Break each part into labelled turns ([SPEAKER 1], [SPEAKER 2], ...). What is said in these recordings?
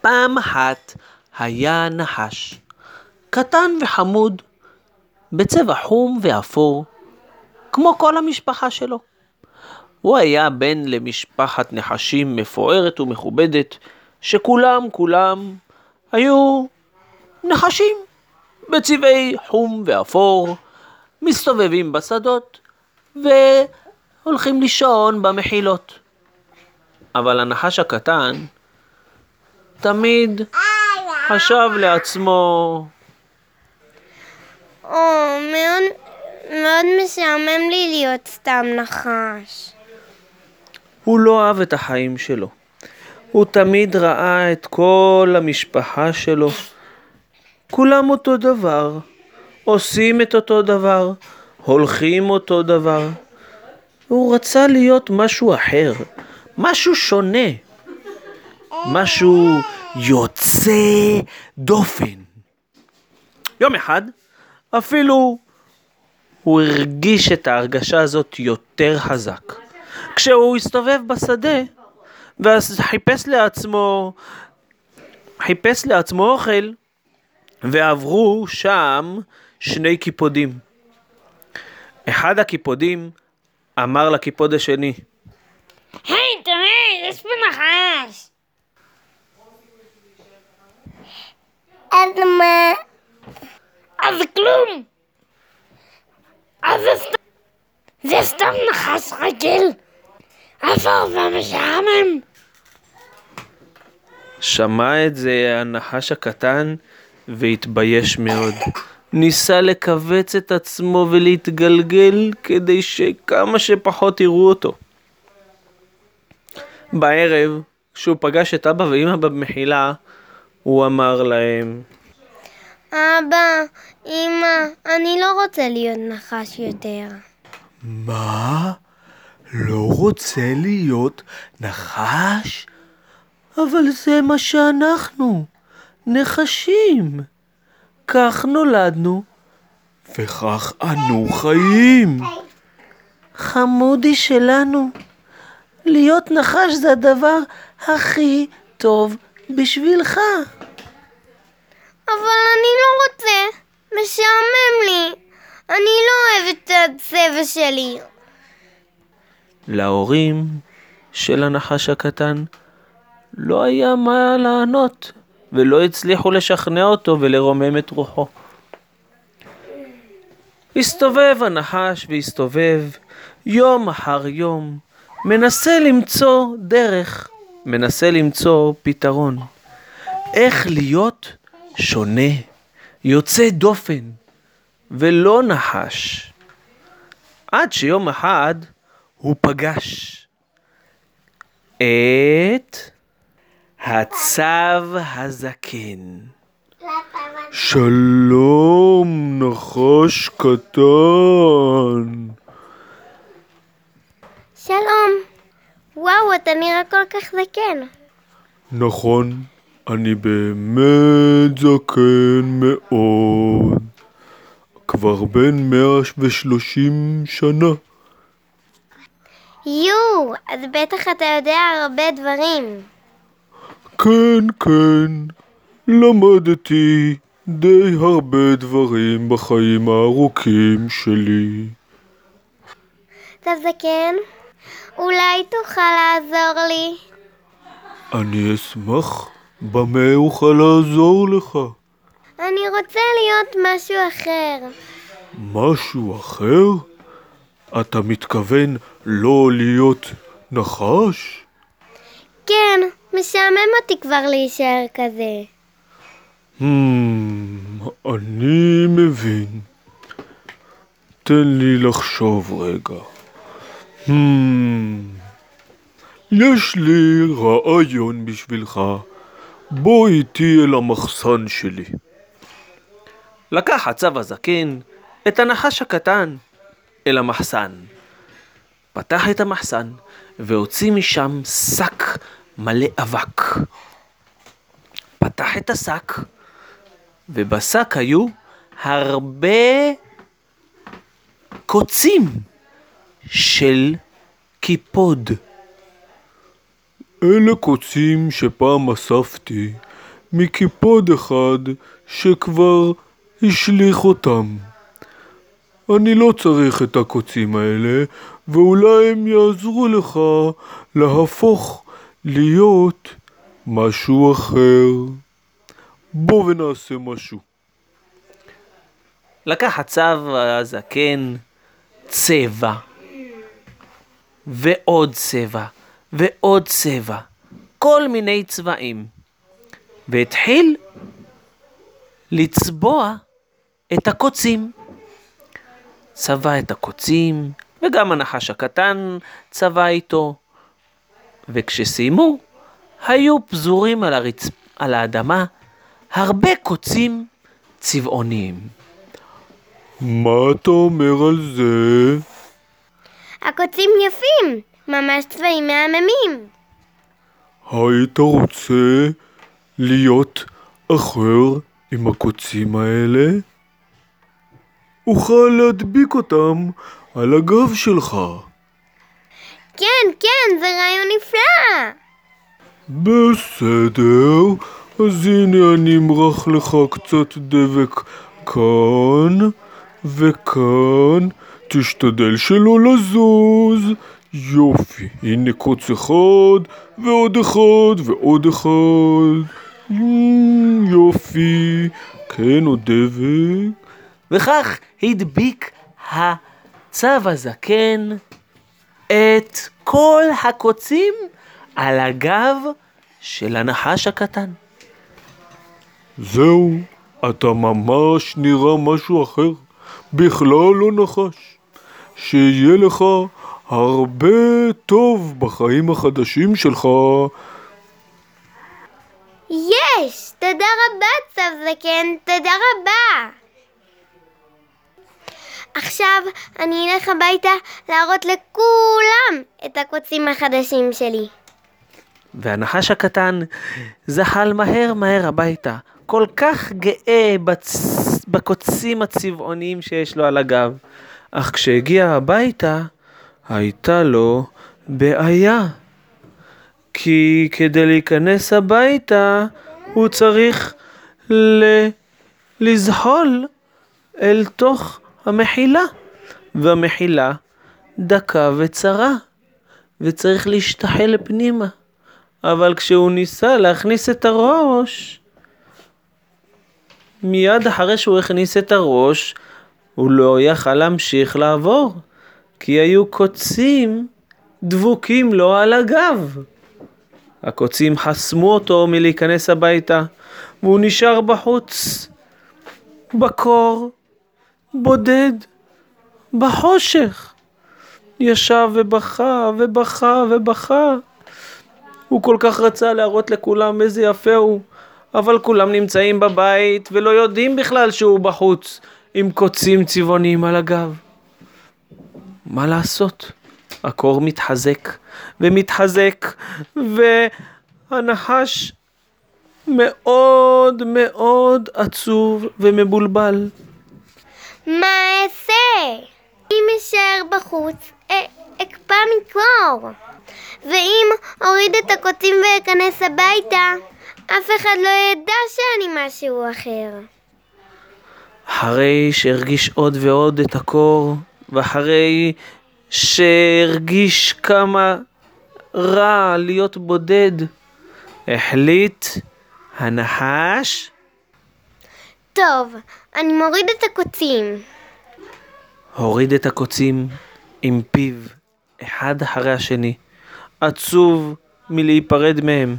[SPEAKER 1] פעם אחת היה נחש, קטן וחמוד, בצבע חום ואפור, כמו כל המשפחה שלו. הוא היה בן למשפחת נחשים מפוארת ומכובדת, שכולם כולם היו נחשים בצבעי חום ואפור, מסתובבים בשדות והולכים לישון במחילות. אבל הנחש הקטן תמיד חשב לעצמו,
[SPEAKER 2] או, מאוד, מאוד משעמם לי להיות סתם נחש.
[SPEAKER 1] הוא לא אהב את החיים שלו. הוא תמיד ראה את כל המשפחה שלו. כולם אותו דבר, עושים את אותו דבר, הולכים אותו דבר. הוא רצה להיות משהו אחר, משהו שונה, משהו יוצא דופן. יום אחד אפילו הוא הרגיש את ההרגשה הזאת יותר חזק. כשהוא הסתובב בשדה ואז חיפש לעצמו, חיפש לעצמו אוכל ועברו שם שני קיפודים. אחד הקיפודים אמר לקיפוד השני,
[SPEAKER 2] היי, תראה, יש פה נחש. אז מה? אז כלום. אז זה סתם... זה סתם נחש רגיל. אפור ומשעמם.
[SPEAKER 1] שמע את זה הנחש הקטן והתבייש מאוד. ניסה לכווץ את עצמו ולהתגלגל כדי שכמה שפחות יראו אותו. בערב, כשהוא פגש את אבא ואמא במחילה, הוא אמר להם,
[SPEAKER 2] אבא, אמא, אני לא רוצה להיות נחש יותר.
[SPEAKER 3] מה? לא רוצה להיות נחש? אבל זה מה שאנחנו, נחשים. כך נולדנו, וכך אנו חיים.
[SPEAKER 1] חמודי שלנו, להיות נחש זה הדבר הכי טוב בשבילך.
[SPEAKER 2] אבל אני לא רוצה, משעמם לי. אני לא אוהבת את הצבע שלי.
[SPEAKER 1] להורים של הנחש הקטן לא היה מה לענות, ולא הצליחו לשכנע אותו ולרומם את רוחו. הסתובב הנחש והסתובב יום אחר יום, מנסה למצוא דרך, מנסה למצוא פתרון. איך להיות שונה, יוצא דופן, ולא נחש. עד שיום אחד הוא פגש את הצב הזקן.
[SPEAKER 3] שלום, נחש קטן.
[SPEAKER 2] שלום. וואו, אתה נראה כל כך זקן.
[SPEAKER 3] נכון, אני באמת זקן מאוד. כבר בן 130 שנה.
[SPEAKER 2] יואו, אז בטח אתה יודע הרבה דברים.
[SPEAKER 3] כן, כן, למדתי די הרבה דברים בחיים הארוכים שלי.
[SPEAKER 2] אתה זקן? אולי תוכל לעזור לי?
[SPEAKER 3] אני אשמח. במה אוכל לעזור לך?
[SPEAKER 2] אני רוצה להיות משהו אחר.
[SPEAKER 3] משהו אחר? אתה מתכוון לא להיות נחש?
[SPEAKER 2] כן, משעמם אותי כבר להישאר כזה.
[SPEAKER 3] Hmm, אני מבין. תן לי לחשוב רגע. Hmm, יש לי רעיון בשבילך. בוא איתי אל המחסן שלי.
[SPEAKER 1] לקח הצב הזקן את הנחש הקטן אל המחסן. פתח את המחסן והוציא משם שק מלא אבק. פתח את השק, ובשק היו הרבה קוצים של קיפוד.
[SPEAKER 3] אלה קוצים שפעם אספתי מקיפוד אחד שכבר השליך אותם. אני לא צריך את הקוצים האלה, ואולי הם יעזרו לך להפוך להיות משהו אחר. בוא ונעשה משהו.
[SPEAKER 1] לקח הצב הזקן צבע, ועוד צבע, ועוד צבע, כל מיני צבעים, והתחיל לצבוע את הקוצים. צבע את הקוצים, וגם הנחש הקטן צבע איתו. וכשסיימו, היו פזורים על, הרצ... על האדמה הרבה קוצים צבעוניים.
[SPEAKER 3] מה אתה אומר על זה?
[SPEAKER 2] הקוצים יפים, ממש צבעים מהממים.
[SPEAKER 3] היית רוצה להיות אחר עם הקוצים האלה? אוכל להדביק אותם על הגב שלך.
[SPEAKER 2] כן, כן, זה רעיון נפלא.
[SPEAKER 3] בסדר, אז הנה אני אמרח לך קצת דבק כאן וכאן. תשתדל שלא לזוז. יופי, הנה קוץ אחד, ועוד אחד, ועוד אחד. אמ, יופי, כן, עוד דבק.
[SPEAKER 1] וכך הדביק הצב הזקן את כל הקוצים על הגב של הנחש הקטן.
[SPEAKER 3] זהו, אתה ממש נראה משהו אחר. בכלל לא נחש. שיהיה לך הרבה טוב בחיים החדשים שלך.
[SPEAKER 2] יש! תודה רבה, צב זקן, תודה רבה. עכשיו אני אלך הביתה להראות לכולם את הקוצים החדשים שלי.
[SPEAKER 1] והנחש הקטן זחל מהר מהר הביתה, כל כך גאה בצ... בקוצים הצבעוניים שיש לו על הגב. אך כשהגיע הביתה, הייתה לו בעיה. כי כדי להיכנס הביתה, הוא צריך ל... לזחול אל תוך המחילה, והמחילה דקה וצרה, וצריך להשתחל פנימה. אבל כשהוא ניסה להכניס את הראש, מיד אחרי שהוא הכניס את הראש, הוא לא יכל להמשיך לעבור, כי היו קוצים דבוקים לו על הגב. הקוצים חסמו אותו מלהיכנס הביתה, והוא נשאר בחוץ, בקור, בודד, בחושך. ישב ובכה ובכה ובכה. הוא כל כך רצה להראות לכולם איזה יפה הוא, אבל כולם נמצאים בבית ולא יודעים בכלל שהוא בחוץ עם קוצים צבעוניים על הגב. מה לעשות? הקור מתחזק ומתחזק והנחש מאוד מאוד עצוב ומבולבל.
[SPEAKER 2] מה אעשה? אם אשאר בחוץ, א- אקפא מקור. ואם אוריד את הקוצים ואכנס הביתה, אף אחד לא ידע שאני משהו אחר.
[SPEAKER 1] אחרי שהרגיש עוד ועוד את הקור, ואחרי שהרגיש כמה רע להיות בודד, החליט הנחש
[SPEAKER 2] טוב, אני מוריד את הקוצים.
[SPEAKER 1] הוריד את הקוצים עם פיו, אחד אחרי השני, עצוב מלהיפרד מהם.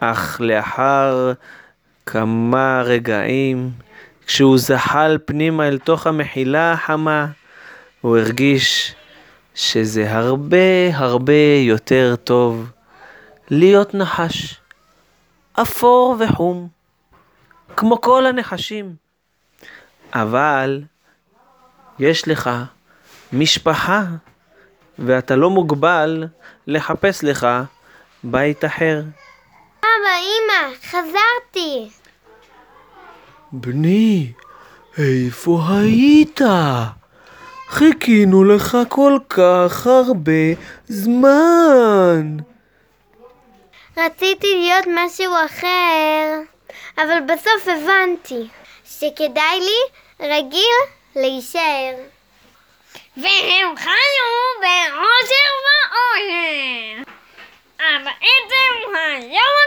[SPEAKER 1] אך לאחר כמה רגעים, כשהוא זחל פנימה אל תוך המחילה החמה, הוא הרגיש שזה הרבה הרבה יותר טוב להיות נחש, אפור וחום, כמו כל הנחשים. אבל יש לך משפחה, ואתה לא מוגבל לחפש לך בית אחר.
[SPEAKER 2] אבא, אמא, חזרתי.
[SPEAKER 3] בני, איפה היית? חיכינו לך כל כך הרבה זמן.
[SPEAKER 2] רציתי להיות משהו אחר. אבל בסוף הבנתי שכדאי לי רגיל להישאר.
[SPEAKER 4] והם חיו בעושר ועושר. אבל עצם היום